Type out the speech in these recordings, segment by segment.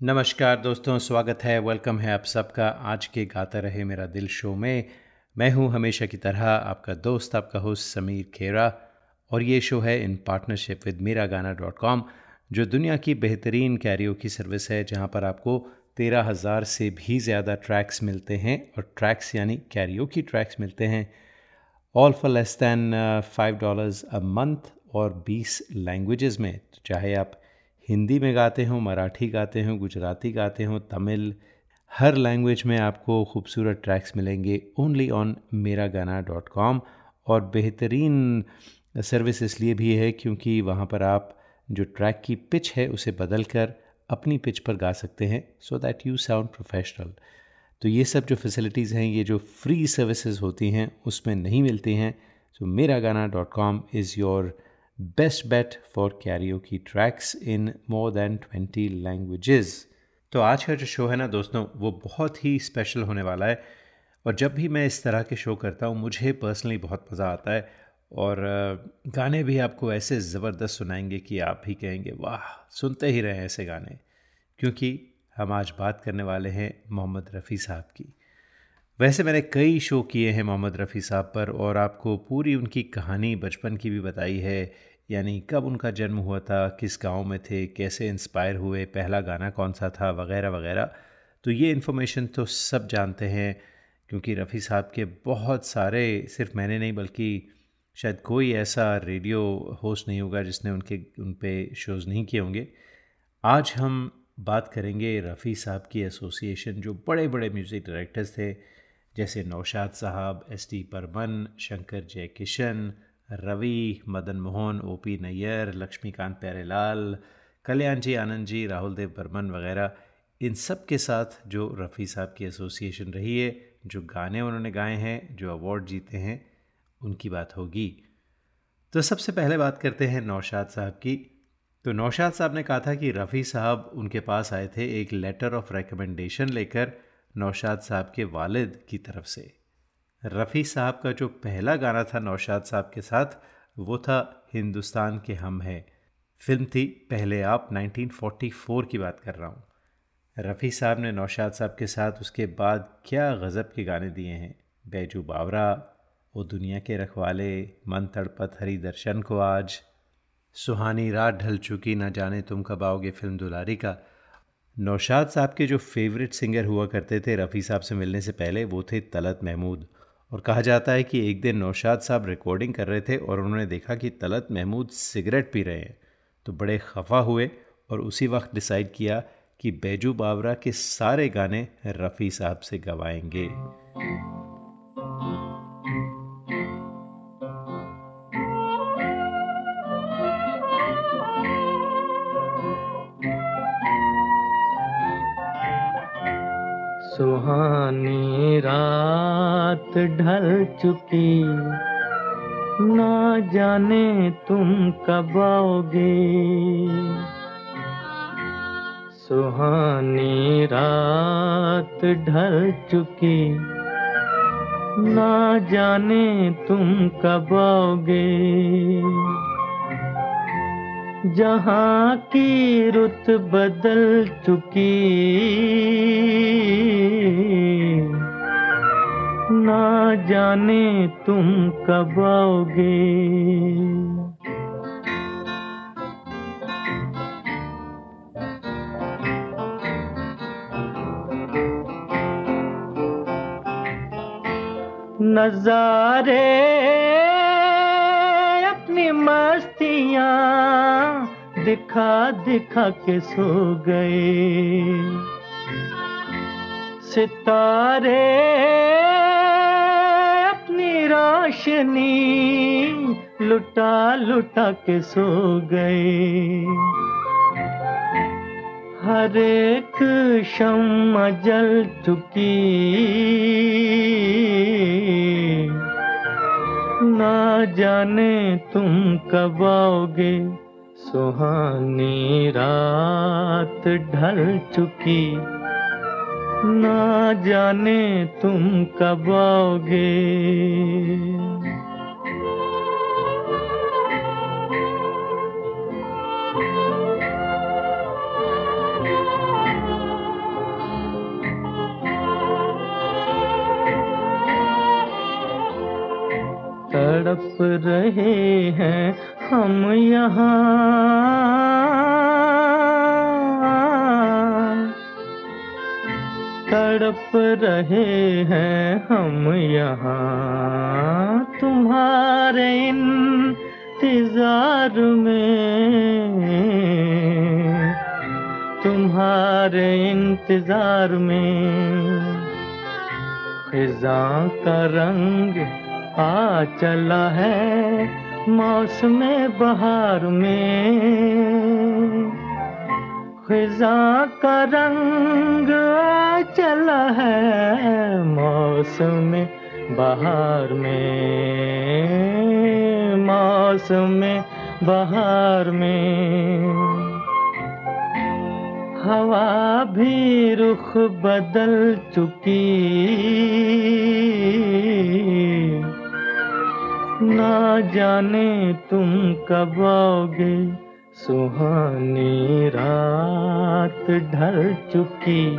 नमस्कार दोस्तों, स्वागत है, वेलकम है आप सबका। आज के गाता रहे मेरा दिल शो में। मैं हूँ हमेशा की तरह आपका दोस्त, आपका होस्ट समीर खेरा। और ये शो है इन पार्टनरशिप विद मेरा गाना डॉट कॉम जो दुनिया की बेहतरीन कैरियो की सर्विस है, जहाँ पर आपको तेरह हज़ार से भी ज़्यादा ट्रैक्स मिलते हैं और ट्रैक्स यानी कैरियो की ट्रैक्स मिलते हैं। All for less than five dollars a month और बीस लैंग्वेजेस में। चाहे आप हिंदी में गाते हों, मराठी गाते हों, गुजराती गाते हों, तमिल, हर लैंग्वेज में आपको खूबसूरत ट्रैक्स मिलेंगे ओनली ऑन मेरा गाना डॉट कॉम और बेहतरीन सर्विस इसलिए भी है क्योंकि वहाँ पर आप जो ट्रैक की पिच है उसे बदल कर अपनी पिच पर गा सकते हैं so that you sound professional तो ये सब जो फैसिलिटीज़ हैं, ये जो फ्री सर्विसेज़ होती हैं, उसमें नहीं मिलती हैं so Mera Gana dot com is your best bet for karaoke की tracks in more than twenty languages तो आज का जो शो है ना दोस्तों, वो बहुत ही स्पेशल होने वाला है। और जब भी मैं इस तरह के शो करता हूँ, मुझे पर्सनली बहुत मज़ा आता है। और गाने भी आपको ऐसे ज़बरदस्त सुनाएँगे कि आप भी कहेंगे, वाह, सुनते ही रहे ऐसे गाने। क्योंकि हम आज बात करने वाले हैं मोहम्मद रफ़ी साहब की। वैसे मैंने कई शो किए हैं मोहम्मद रफ़ी साहब पर और आपको पूरी उनकी कहानी बचपन की भी बताई है। यानी कब उनका जन्म हुआ था, किस गाँव में थे, कैसे इंस्पायर हुए, पहला गाना कौन सा था, वगैरह वगैरह। तो ये इन्फॉर्मेशन तो सब जानते हैं, क्योंकि रफ़ी साहब के बहुत सारे, सिर्फ़ मैंने नहीं बल्कि शायद कोई ऐसा रेडियो होस्ट नहीं होगा जिसने उनके, उन पर शोज़ नहीं किए होंगे। आज हम बात करेंगे रफ़ी साहब की एसोसिएशन जो बड़े बड़े म्यूज़िक डायरेक्टर्स थे। जैसे नौशाद साहब एस टी परमन, शंकर जय किशन, रवि, मदन मोहन ओ पी नैयर, लक्ष्मीकांत प्यारेलाल, कल्याण जी आनंद जी, राहुल देव बर्मन वगैरह। इन सब के साथ जो रफ़ी साहब की एसोसिएशन रही है, जो गाने उन्होंने गाए हैं, जो अवार्ड जीते हैं, उनकी बात होगी। तो सबसे पहले बात करते हैं नौशाद साहब की। तो नौशाद साहब ने कहा था कि रफ़ी साहब उनके पास आए थे एक लेटर ऑफ़ रिकमेंडेशन लेकर नौशाद साहब के वालिद की तरफ़ से। रफ़ी साहब का जो पहला गाना था नौशाद साहब के साथ, वो था हिंदुस्तान के हम हैं। फ़िल्म थी पहले आप 1944 की बात कर रहा हूँ। रफ़ी साहब ने नौशाद साहब के साथ उसके बाद क्या गज़ब के गाने दिए हैं? बैजू बावरा वो दुनिया के रखवाले, मन तड़पत हरी दर्शन को आज। सुहानी रात ढल चुकी, ना जाने तुम कब आओगे फ़िल्म दुलारी का। नौशाद साहब के जो फेवरेट सिंगर हुआ करते थे, रफ़ी साहब से मिलने से पहले, वो थे तलत महमूद। और कहा जाता है कि एक दिन नौशाद साहब रिकॉर्डिंग कर रहे थे और उन्होंने देखा कि तलत महमूद सिगरेट पी रहे हैं। तो बड़े खफा हुए और उसी वक्त डिसाइड किया कि बैजू बावरा के सारे गाने रफ़ी साहब से गवाएँगे। सुहानी रात ढल चुकी। ना जाने तुम कब आओगे। सुहानी रात ढल चुकी। ना जाने तुम कब आओगे। जहाँ की रुत बदल चुकी। ना जाने तुम कब आओगे। नजारे अपनी मस्तियाँ दिखा दिखा के सो गए। सितारे अपनी रोशनी लुटा लुटा के सो गए। हर एक शम जल चुकी। ना जाने तुम कब आओगे। सुहानी रात ढल चुकी। ना जाने तुम कब आओगे। तड़प रहे हैं, हम यहाँ। तड़प रहे हैं, हम यहाँ। तुम्हारे इंतज़ार में, तुम्हारे इंतज़ार में, खिजा का रंग आ चला है मौसम बहार में। खिजा का रंग आ चला है मौसम बहार में। मौसम बहार में। हवा भी रुख बदल चुकी। ना जाने तुम कब आओगे। सुहानी रात ढल चुकी।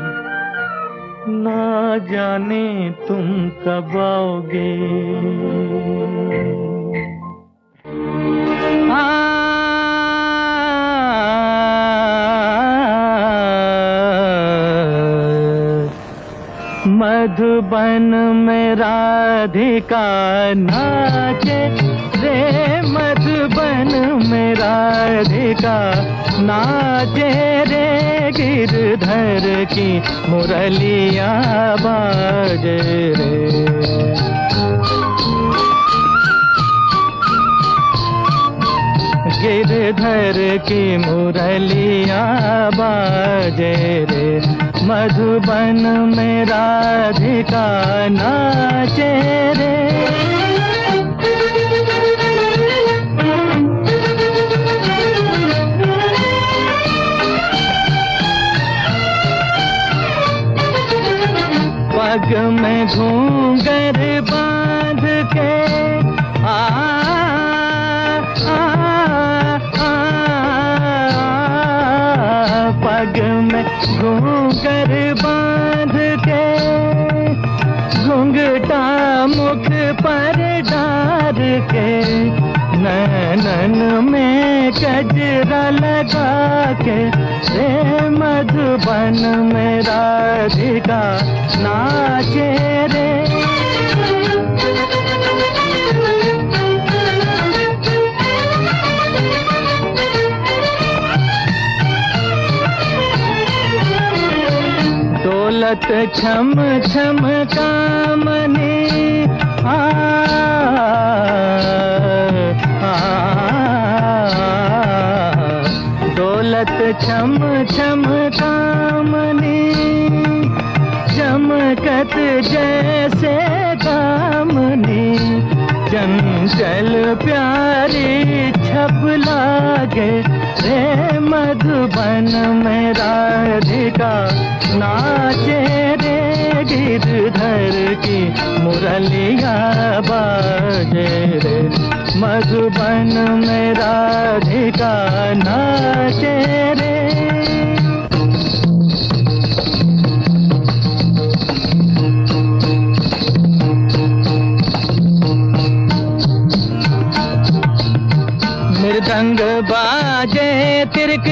ना जाने तुम कब आओगे। मधुबन में राधिका नाचे। रे मधुबन में राधिका नाचे। रे गिरधर की मुरलिया बाजे रे। गिरधर की मुरलिया बाजे मधुबन में राधिका नाचे रे। पग में घूम बाँध में कजरा लगा के रे मधुबन में राधिका नाचे रे। दौलत छम छम कामने आ, आ, दौलत छम छम कामने चमकत जैसे कामनी चंचल प्यारी छप लागे रे मधुबन में राधिका। नाचे रे गिरधर की मुरलिया बाजे रे। मधुबन में राधिका नाचे रे।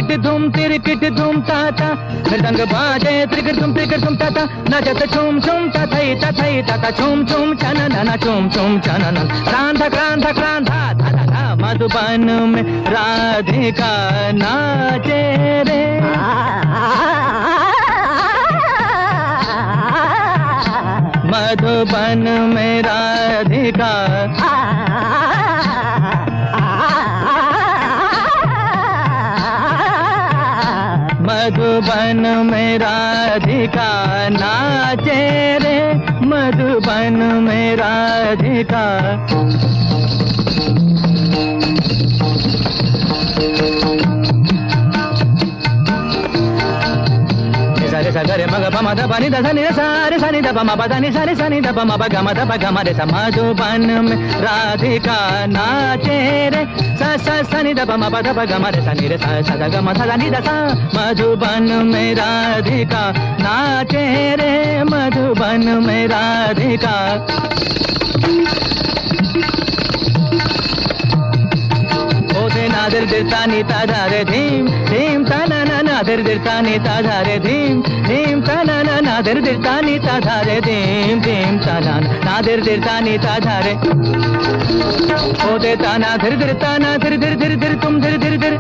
तिरकिट धूम तिरकिट धूम ताता मृदंग बाजे तिरकिट धूम तिरकिट धूम ताता नचत छुम छुम तथई तथई तथा छुम छुम चन नन छुम छुम चन क्रांत क्रांत क्रांत धा धा धा मधुबन में राधिका नाचे रे। मधुबन में राधिका मधुबन में राधिका नाचे रे। मधुबन में राधिका। సరి సగరి మగ పమ ద పని ద సని ద సారి సని ద పమ పద ని సరి సని ద పమ ప గమ ద ప గమ రే స మధుబన్ में राधिका नाचे रे स स सनि द पम पद प गम रे सनि रे स स द गम थ द नि द सा मधुबन में राधिका नाचे रे मधुबन में राधिका నాదర్ దిర్తాని తాధారే ధీం ధీం తానా నాదర్ దిర్తాని తాధారే ధీం ధీం తానా నాదర్ దిర్తాని తాధారే ధీం ధీం తానా నాదర్ దిర్తాని తాధారే ఓదే తానా ధిర్ ధిర్ తానా ధిర్ ధిర్ ధిర్ ధిర్ తుమ్ ధిర్ ధిర్ ధిర్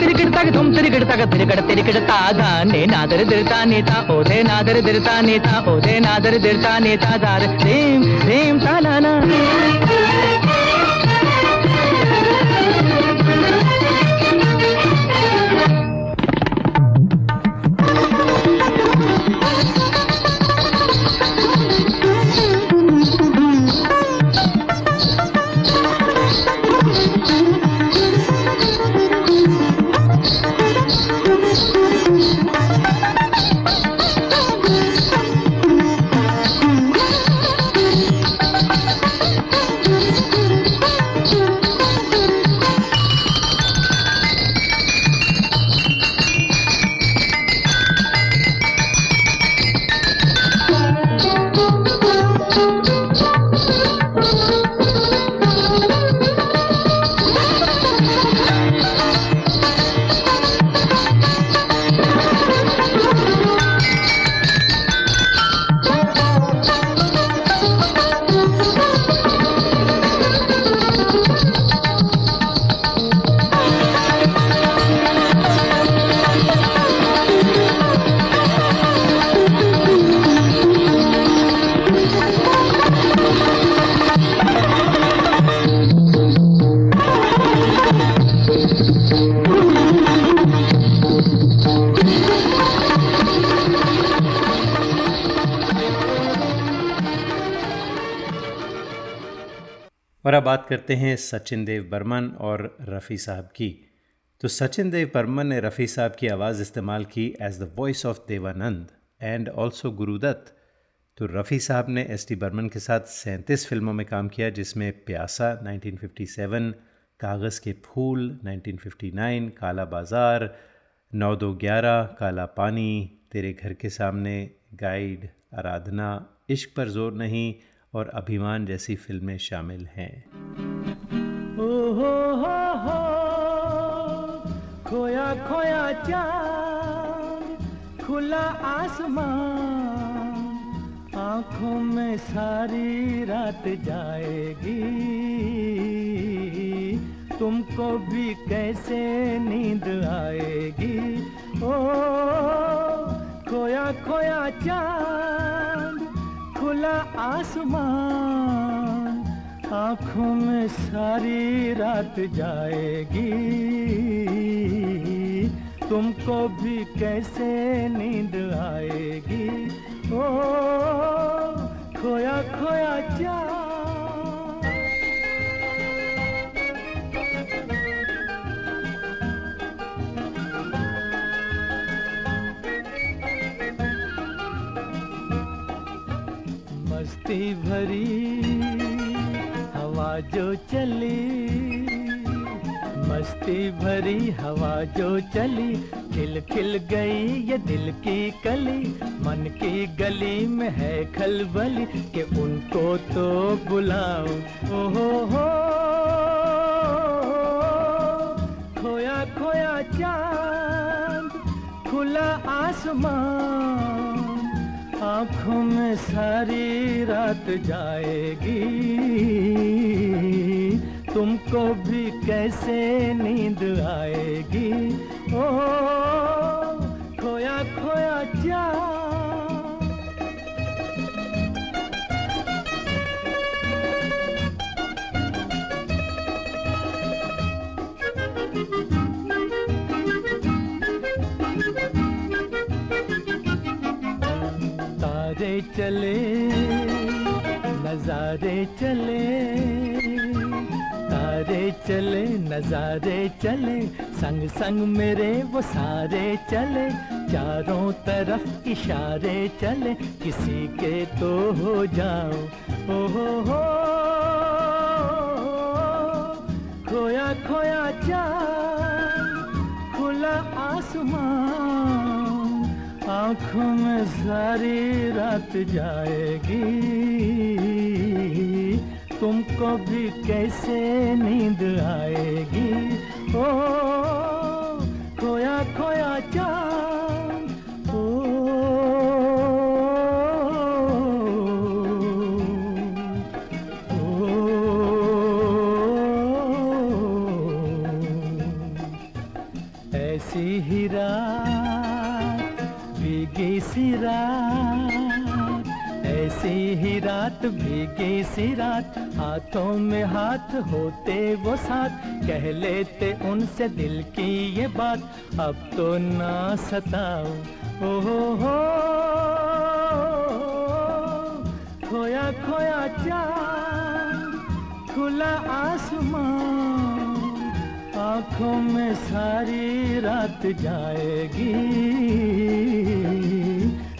తిరిగిడతాక తుమ్ తిరిగిడతాక తిరిగడ తిరిగిడతా దాన్ని నాదరి దిర్తా నీత ఓదే నాదరి దిర్తా నీత ఓదే నాదరి దిర్తా నీత దారి ధీం ధీం తానా करते हैं सचिन देव बर्मन और रफ़ी साहब की। तो सचिन देव बर्मन ने रफ़ी साहब की आवाज़ इस्तेमाल की as the voice of Dev Anand and also Guru Dutt तो रफ़ी साहब ने एस टी बर्मन के साथ सैंतीस फ़िल्मों में काम किया जिसमें प्यासा 1957, कागज़ के फूल 1959, काला बाज़ार नौ दो ग्यारह काला पानी तेरे घर के सामने गाइड आराधना इश्क पर ज़ोर नहीं और अभिमान जैसी फ़िल्में शामिल हैं। ओ हो खोया खोया चाँद, खुला आसमान, आँखों में सारी रात जाएगी। तुमको भी कैसे नींद आएगी? ओ खोया खोया चाँद खुला आसमान, आँखों में सारी रात जाएगी। तुमको भी कैसे नींद आएगी? ओ, खोया खोया जा मस्ती भरी हवा जो चली, मस्ती भरी हवा जो चली खिल खिल गई ये दिल की कली, मन की गली में है खलबली कि उनको तो बुलाओ ओहो हो, खोया खोया चाँद, खुला आसमान आँखों में सारी रात जाएगी। तुमको भी कैसे नींद आएगी? ओ खोया खोया जा चले, नजारे चले, तारे चले, नजारे चले, संग संग मेरे वो सारे चले, चारों तरफ़ इशारे चले, किसी के तो हो जाओ, ओ हो हो, खोया खोया चाँद खुला आसमान आँखों में सारी रात जाएगी। तुमको भी कैसे नींद आएगी? ओ खोया खोया चाँद ऐसी ही रात, भीगी सी रात, हाथों में हाथ होते वो साथ। कह लेते उनसे दिल की ये बात, अब तो ना सताओ ओ हो हो, खोया खोया चाँद, खुला आसमान, आँखों में सारी रात जाएगी।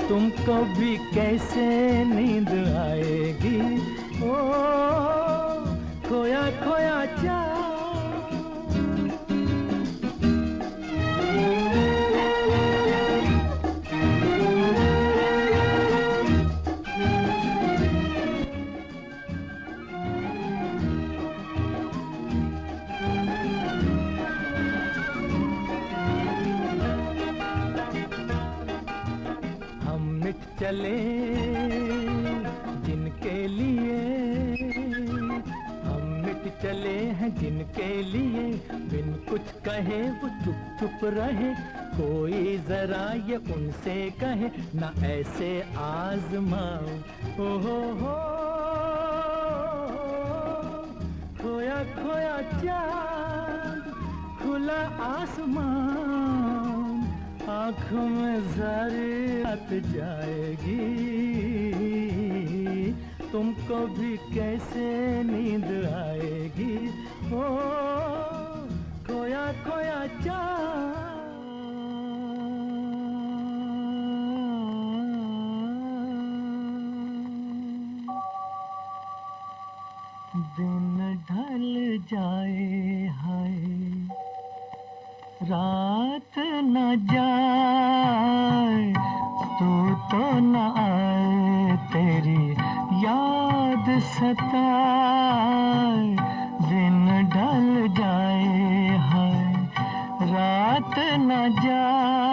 तुमको भी कैसे नींद आएगी? ओ खोया खोया चा कहे वो चुप चुप रहे। कोई जरा ये उनसे कहे, ना ऐसे आजमाओ ओ हो हो खोया खोया चाँद, खुला आसमान आँखों में सारी रात जाएगी। तुमको भी कैसे नींद आएगी? ओ खोया खोया चाँद। दिन ढल जाए हाय, रात न जाए तू तो न आए तेरी याद सताए। न जाए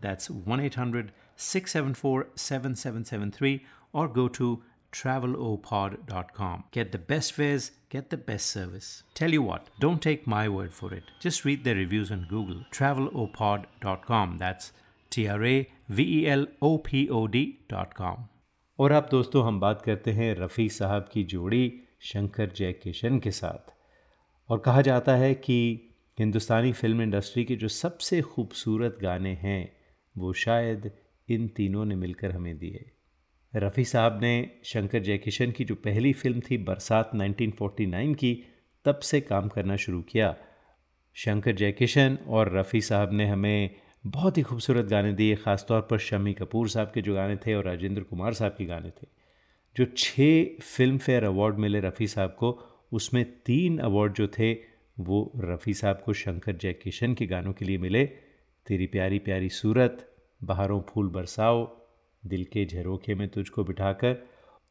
That's 1 800 674 7773 or go to travelopod.com. Get the best fares, get the best service. Tell you what, don't take my word for it. Just read the reviews on Google. Travelopod.com. That's T R A V E L O P O D.com. और अब दोस्तों हम बात करते हैं रफ़ी साहब की जोड़ी शंकर जयकिशन के साथ और कहा जाता है कि हिंदुस्तानी फिल्म इंडस्ट्री के जो सबसे खूबसूरत गाने हैं वो शायद इन तीनों ने मिलकर हमें दिए। रफ़ी साहब ने शंकर जयकिशन की जो पहली फ़िल्म थी बरसात 1949 की, तब से काम करना शुरू किया। शंकर जयकिशन और रफ़ी साहब ने हमें बहुत ही खूबसूरत गाने दिए, ख़ासतौर पर शमी कपूर साहब के जो गाने थे और राजेंद्र कुमार साहब के गाने थे। जो छः फ़िल्म फेयर अवार्ड मिले रफ़ी साहब को, उसमें तीन अवार्ड जो थे, वो रफ़ी साहब को शंकर जयकिशन के गानों के लिए मिले। तेरी प्यारी प्यारी सूरत, बहारों फूल बरसाओ, दिल के झरोखे में तुझको बिठाकर,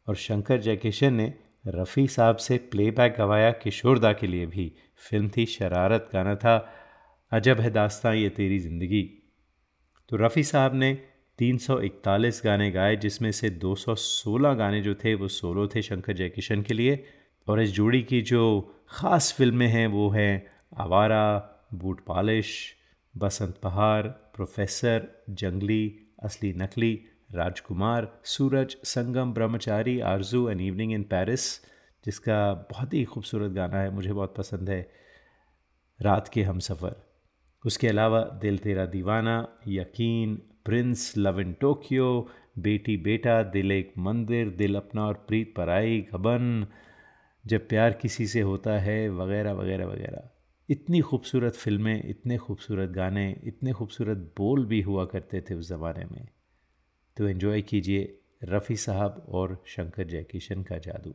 और शंकर जयकिशन ने रफ़ी साहब से प्लेबैक गवाया किशोरदा के लिए भी। फ़िल्म थी शरारत, गाना था, अजब है दास्तां ये तेरी ज़िंदगी। तो रफ़ी साहब ने 341 गाने गाए, जिसमें से 216 गाने जो थे, वो सोलो थे शंकर जयकिशन के लिए। और इस जोड़ी की जो ख़ास फ़िल्में हैं, वो हैं आवारा, बूट पॉलिश बसंत पहाड़, प्रोफेसर, जंगली, असली नकली, Rajkumar, Suraj, Sangam, Brahmachari, Aarzoo an evening in Paris जिसका बहुत ही खूबसूरत गाना है, मुझे बहुत पसंद है। रात के हम सफ़र। उसके अलावा दिल तेरा दीवाना, यकीन, प्रिंस, लव इन टोक्यो, बेटी बेटा, दिल एक मंदिर, दिल अपना और प्रीत पराई, गबन, जब प्यार किसी से होता है, वगैरह वगैरह वगैरह। इतनी खूबसूरत फ़िल्में, इतने खूबसूरत गाने, इतने खूबसूरत बोल भी हुआ करते थे उस ज़माने में। तो एंजॉय कीजिए रफ़ी साहब और शंकर जयकिशन का जादू।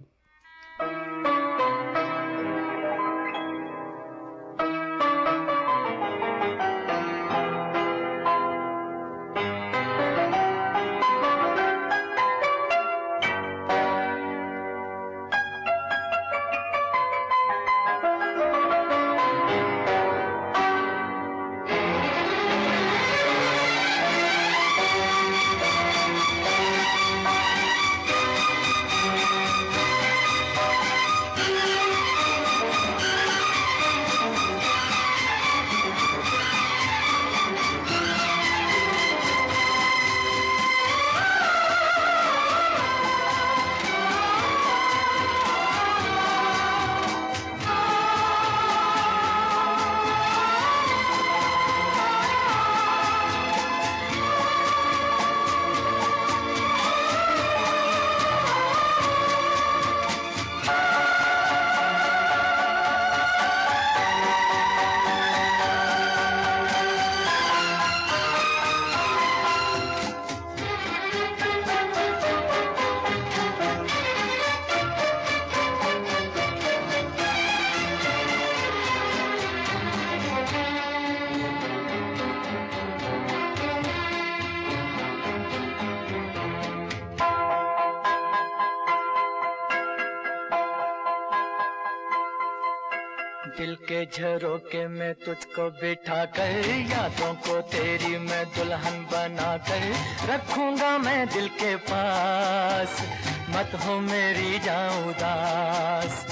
के झरोके में तुझको बिठा कर, यादों को तेरी मैं दुल्हन बना कर रखूँगा मैं दिल के पास। मत हो मेरी जाऊँ उदास।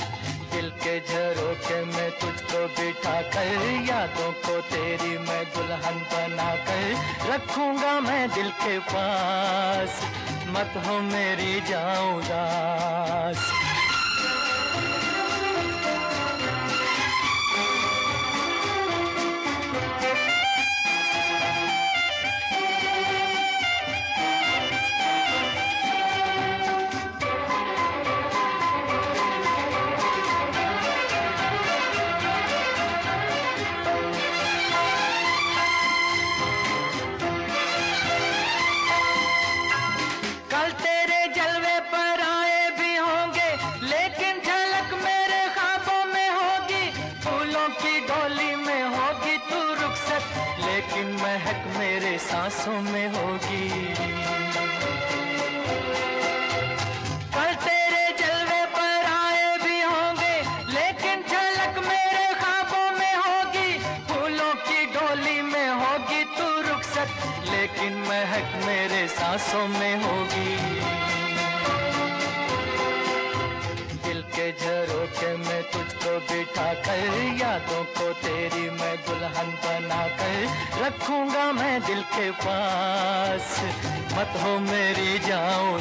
दिल के झरोके में तुझको बिठा कर, यादों को तेरी मैं दुल्हन बना कर रखूँगा मैं दिल के पास। मत हो मेरी जाऊँ उदास। सांसों में होगी। कल तेरे जलवे पर आए भी होंगे, लेकिन झलक मेरे ख्वाबों में होगी। फूलों की डोली में होगी तू रुखसत, लेकिन महक मेरे सांसों में होगी। पास मत हो मेरी जाऊँ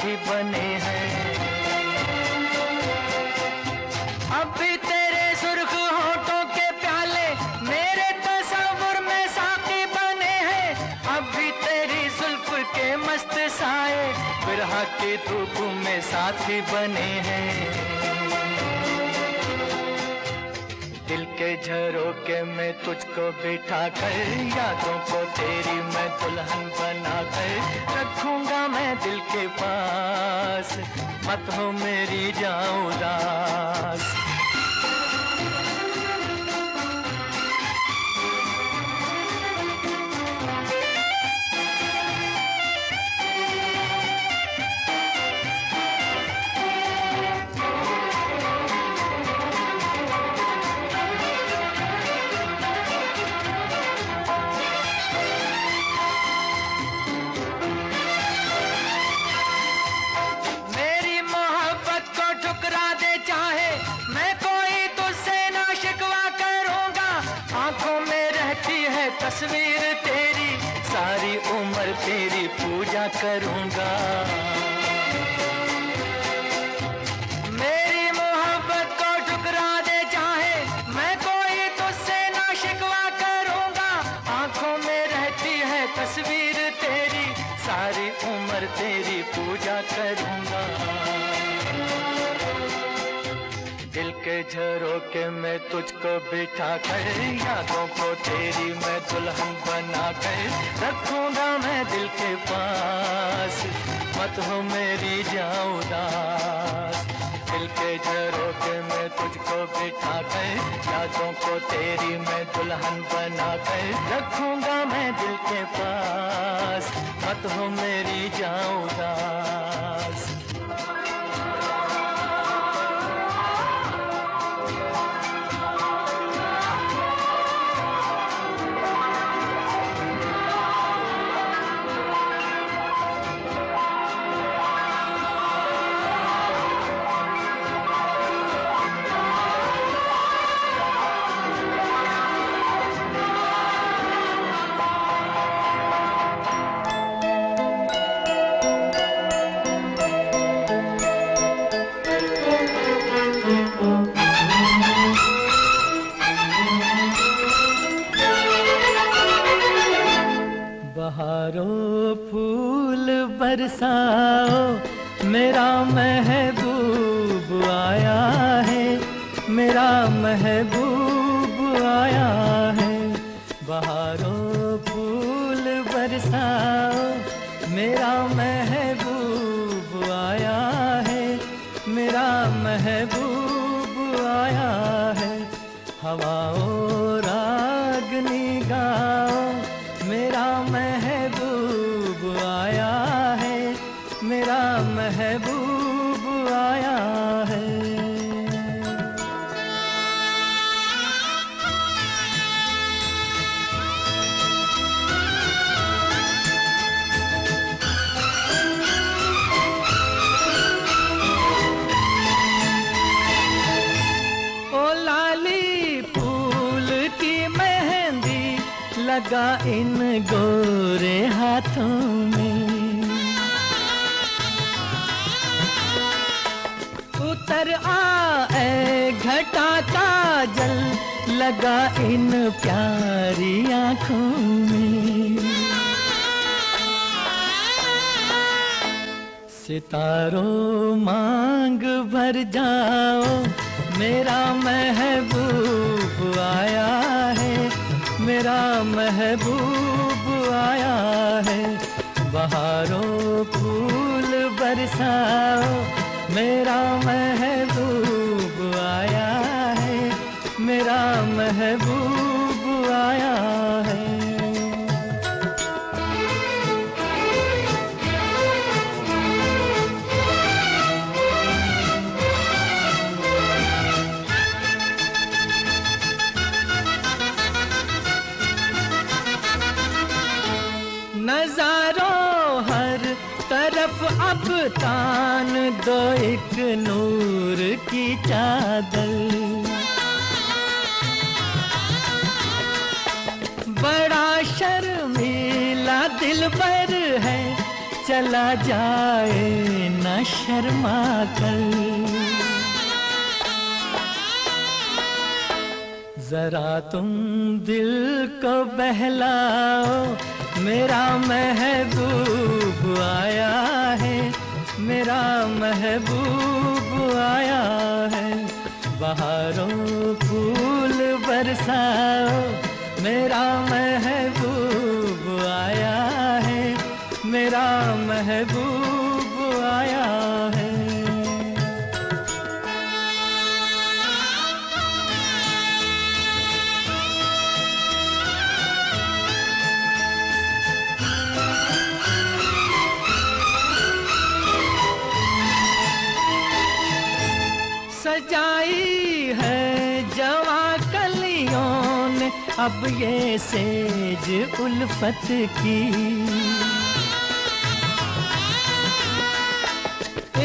साथी बने हैं। अब भी तेरे सुर्ख होठों के प्याले, मेरे तस्वुर में साथी बने हैं। अब भी तेरी जुल्फ के मस्त साए बिरहा की धूप में साथी बने हैं। दिल के झरोके में तुझको बिठा कर यादों को मत हो मेरी जाऊँ झरोके मैं तुझको बिठा कर, यादों को तेरी मैं दुल्हन बना कर रखूँगा मैं दिल के पास। मत हो मेरी जाऊदास दिल के झरोके में तुझको बिठा कर, यादों को तेरी मैं दुल्हन बना कर रखूँगा मैं दिल के पास। मत हो मेरी जाऊँ लगा इन गोरे हाथों में। उतर आए घटा का जल लगा इन प्यारी आँखों में। सितारों मांग भर जाओ, मेरा महबूब आया मेरा महबूब आया है। बहारों फूल बरसाओ। मेरा महबूब आया है। मेरा महबूब आया है। चादर। बड़ा शर्मीला दिल पर है, चला जाए न शर्मा कर। जरा तुम दिल को बहलाओ, मेरा महबूब आया है, मेरा महबूब बहारों फूल बरसाओ मेरा अब ये सेज उल्फत की।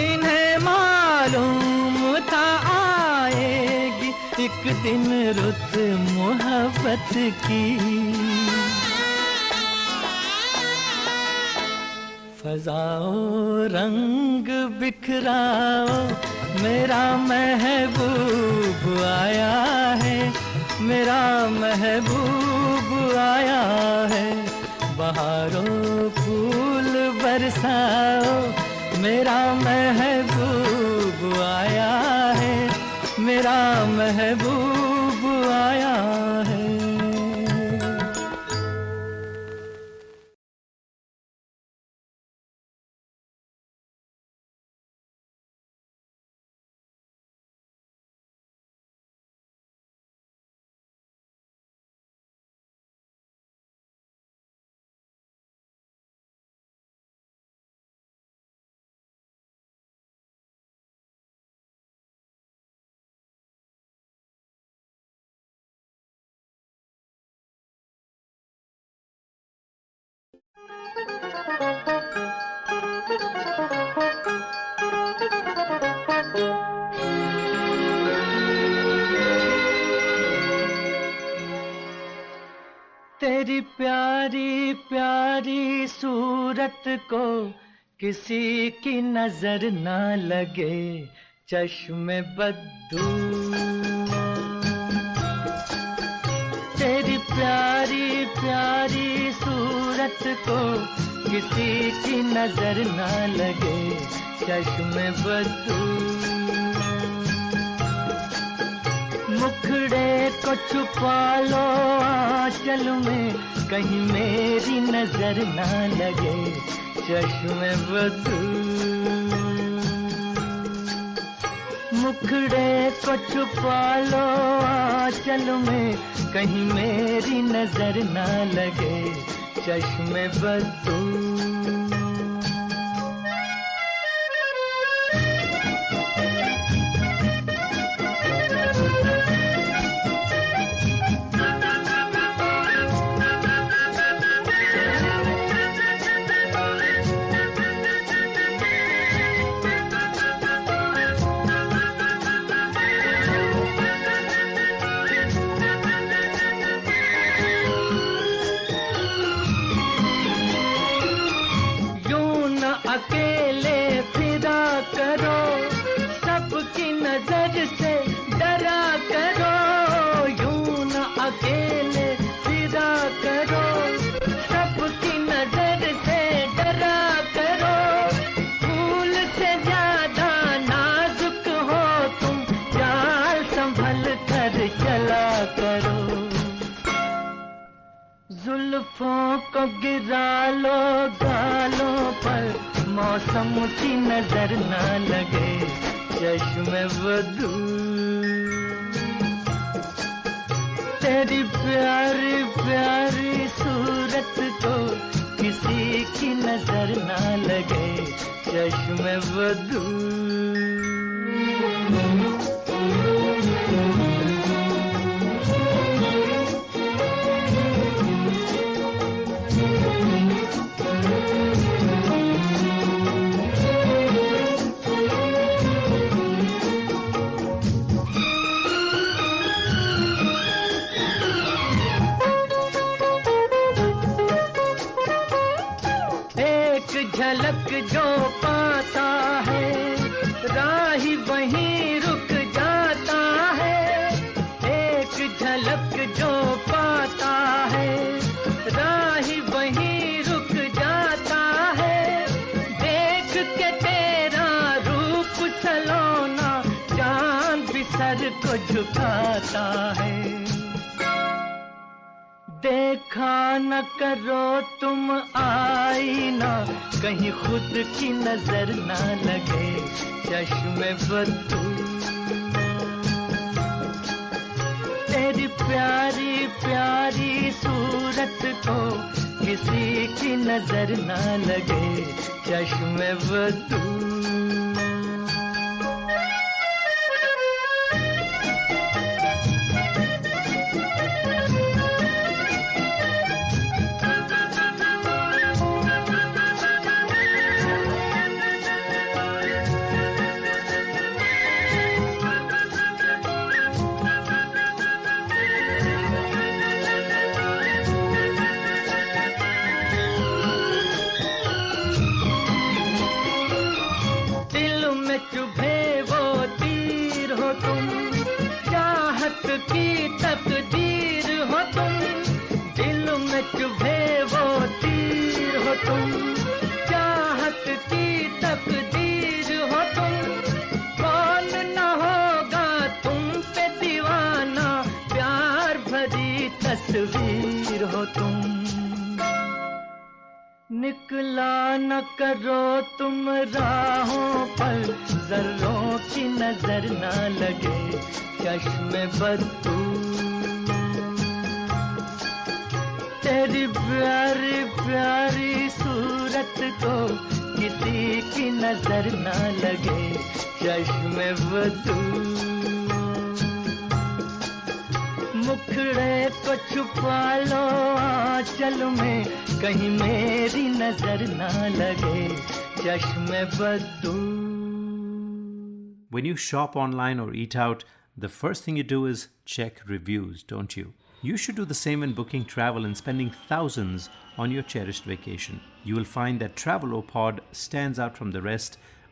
इन्हें मालूम था आएगी एक दिन रुत मोहब्बत की। फजाओ रंग बिखराओ, मेरा महबूब आया है। मेरा महबूब आया है। बहारों फूल बरसाओ, मेरा महबूब आया है। मेरा महबूब आया है। तेरी प्यारी प्यारी सूरत को किसी की नज़र ना लगे, चश्मे बद्दू। तेरी प्यारी प्यारी सूरत को किसी की नज़र ना लगे, चश्मे बदू। मुखड़े को छुपा लो, आंचल में कहीं मेरी नज़र ना लगे, चश्मे बदू। मुखड़े को छुपा लो, आंचल में कहीं मेरी नज़र ना लगे चश्मे बदू। झुकाता है। देखा न करो तुम आई ना कहीं खुद की नज़र ना लगे चश्मे बदू। तेरी प्यारी प्यारी सूरत को किसी की नज़र ना लगे चश्मे बदू। तस्वीर हो तुम। निकला न करो तुम राहों पर, जर्रों की नज़र न लगे चश्मे बदू तेरी प्यारी प्यारी सूरत को किसी की नज़र न लगे चश्मे बदू मुखड़े को छुपा लो आंचल में कहीं मेरी नजर ना लगे चश्मे बदू When you shop online or eat out, the first thing you do is check reviews, don't you? You should do the same when booking travel and spending thousands on your cherished vacation. You will find that Travelopod stands out from the rest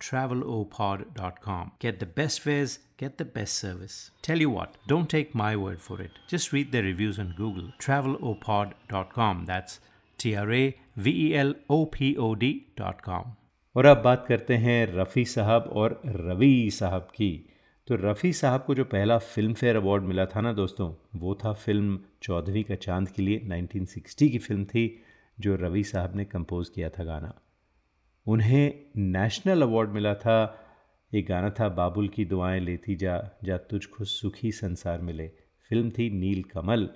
travelopod.com. Get the best fares, get the best service. Tell you what, don't take my word for it. Just read the reviews on Google. travelopod.com. That's T R A V E L O P O D.com. और अब बात करते हैं रफ़ी साहब और रवि साहब की तो रफ़ी साहब को जो पहला फ़िल्म फेयर अवार्ड मिला था ना दोस्तों वो था फ़िल्म चौदहवीं का चाँद के लिए 1960 की फ़िल्म थी जो रवि साहब ने कंपोज़ किया था गाना उन्हें नेशनल अवार्ड मिला था। एक गाना था, बाबुल की दुआएँ लेती जा जा तुझको सुखी संसार मिले। फ़िल्म थी नील कमल।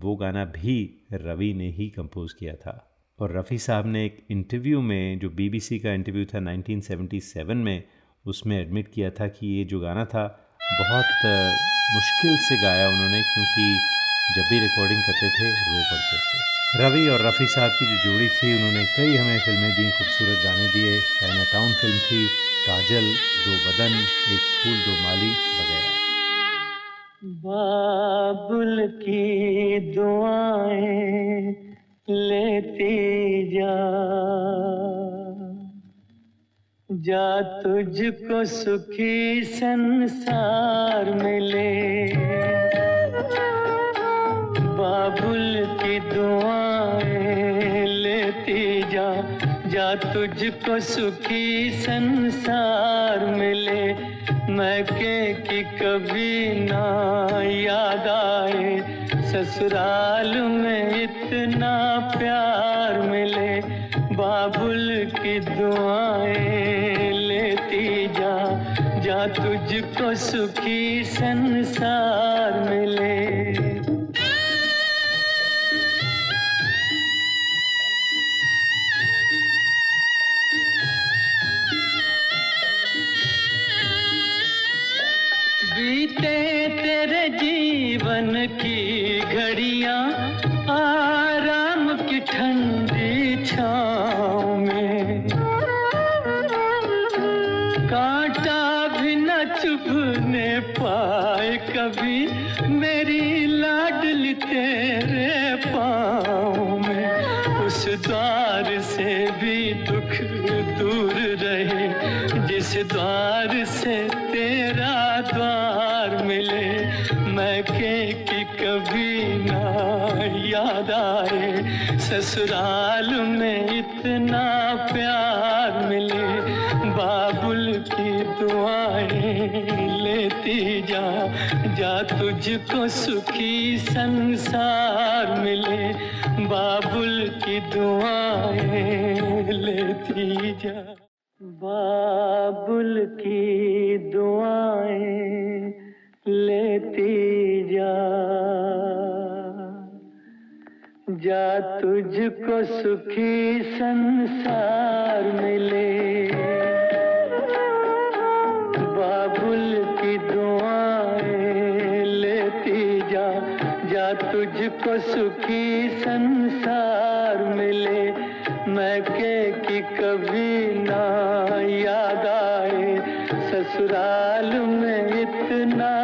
वो गाना भी रवि ने ही कंपोज़ किया था। और रफ़ी साहब ने एक इंटरव्यू में, जो बीबीसी का इंटरव्यू था 1977 में, उसमें एडमिट किया था कि ये जो गाना था, बहुत मुश्किल से गाया उन्होंने, क्योंकि जब भी रिकॉर्डिंग करते थे, रो पड़ते थे। रवि और रफ़ी साहब की जो जोड़ी थी, उन्होंने कई हमें फ़िल्में दी, खूबसूरत गाने दिए। चाइना टाउन फ़िल्म थी, काजल, दो बदन, एक फूल, दो माली, वगैरह। बाबुल की दुआएँ लेती जा। जा तुझको सुखी संसार मिले बाबुल जा तुझको सुखी संसार मिले मैं के कि कभी ना याद आए। ससुराल में इतना प्यार मिले, बाबुल की दुआएँ लेती जा। जा तुझको सुखी संसार मिले। जीवन की घड़ियाँ आराम की ठंडी छाँव। ससुराल में इतना प्यार मिले, बाबुल की दुआएँ लेती जा जा तुझको सुखी संसार मिले, बाबुल की दुआएँ लेती जा। जा तुझको सुखी संसार मिले बाबुल की दुआएँ लेती जा जा तुझको सुखी संसार मिले मैं के कि कभी ना याद आए, ससुराल में इतना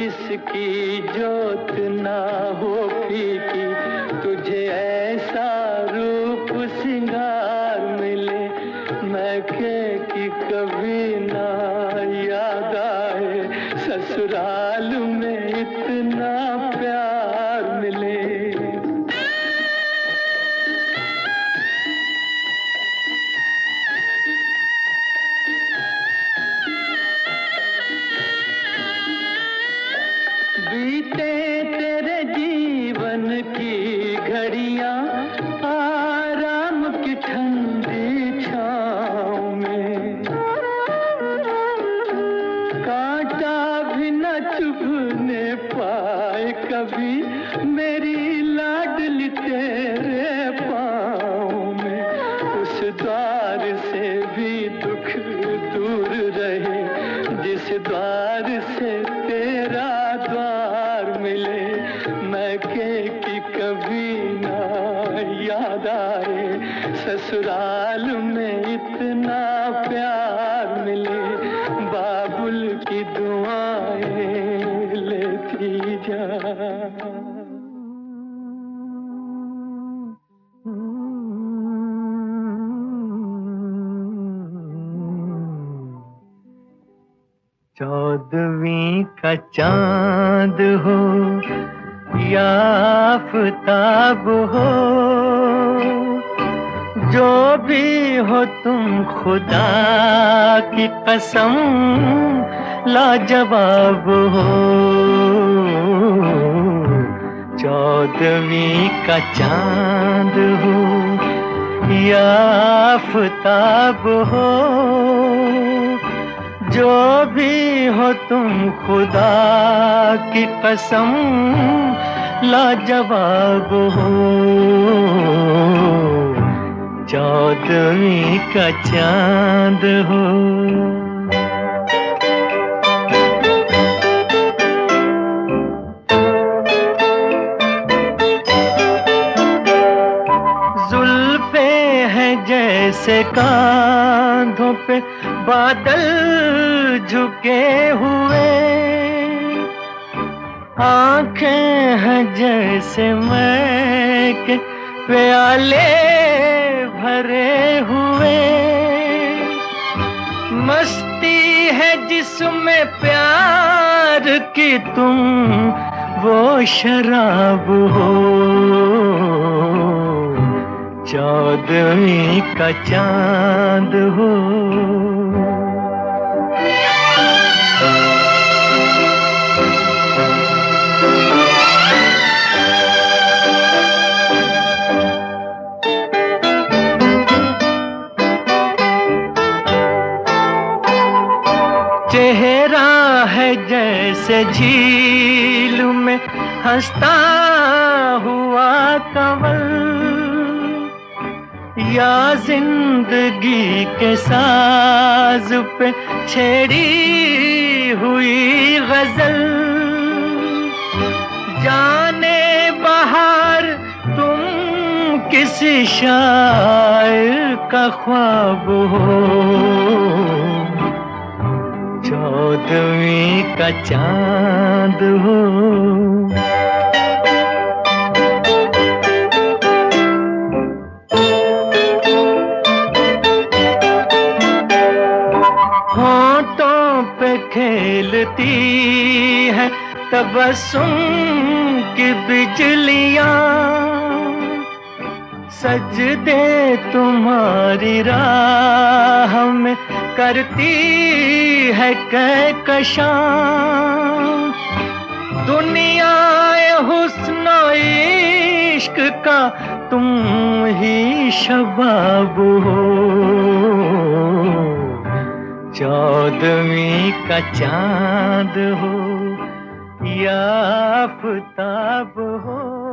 जिसकी जोत ना हो चौदवी का चाँद हो, या हो। जो भी हो तुम खुदा की कसम, लाजवाब हो। चौदवी का चाँद हो, या आफताब हो। जो भी हो तुम खुदा की कसम, लाजवाब हो। चौदवी का चाँद हो। जुल्फे हैं जैसे कांधों पे बादल झुके हुए। आँखें हैं जैसे मैं प्याले भरे हुए। मस्ती है जिसमें प्यार की तुम, वो शराब हो। चौदवी का चाँद हो। जैसे झील में हंसता हुआ कंवल। या ज़िंदगी के साज पे छेड़ी हुई गज़ल। जाने बाहर तुम किसी शायर का ख्वाब हो। चौदवी का चाँद हो। होठों पे खेलती है तबसुम की बिजलियाँ। सजदे तुम्हारी राह में करती है कहकशां दुनिया हुस्न इश्क का तुम ही शबाब हो। चौदवी का चाँद हो या आफताब हो।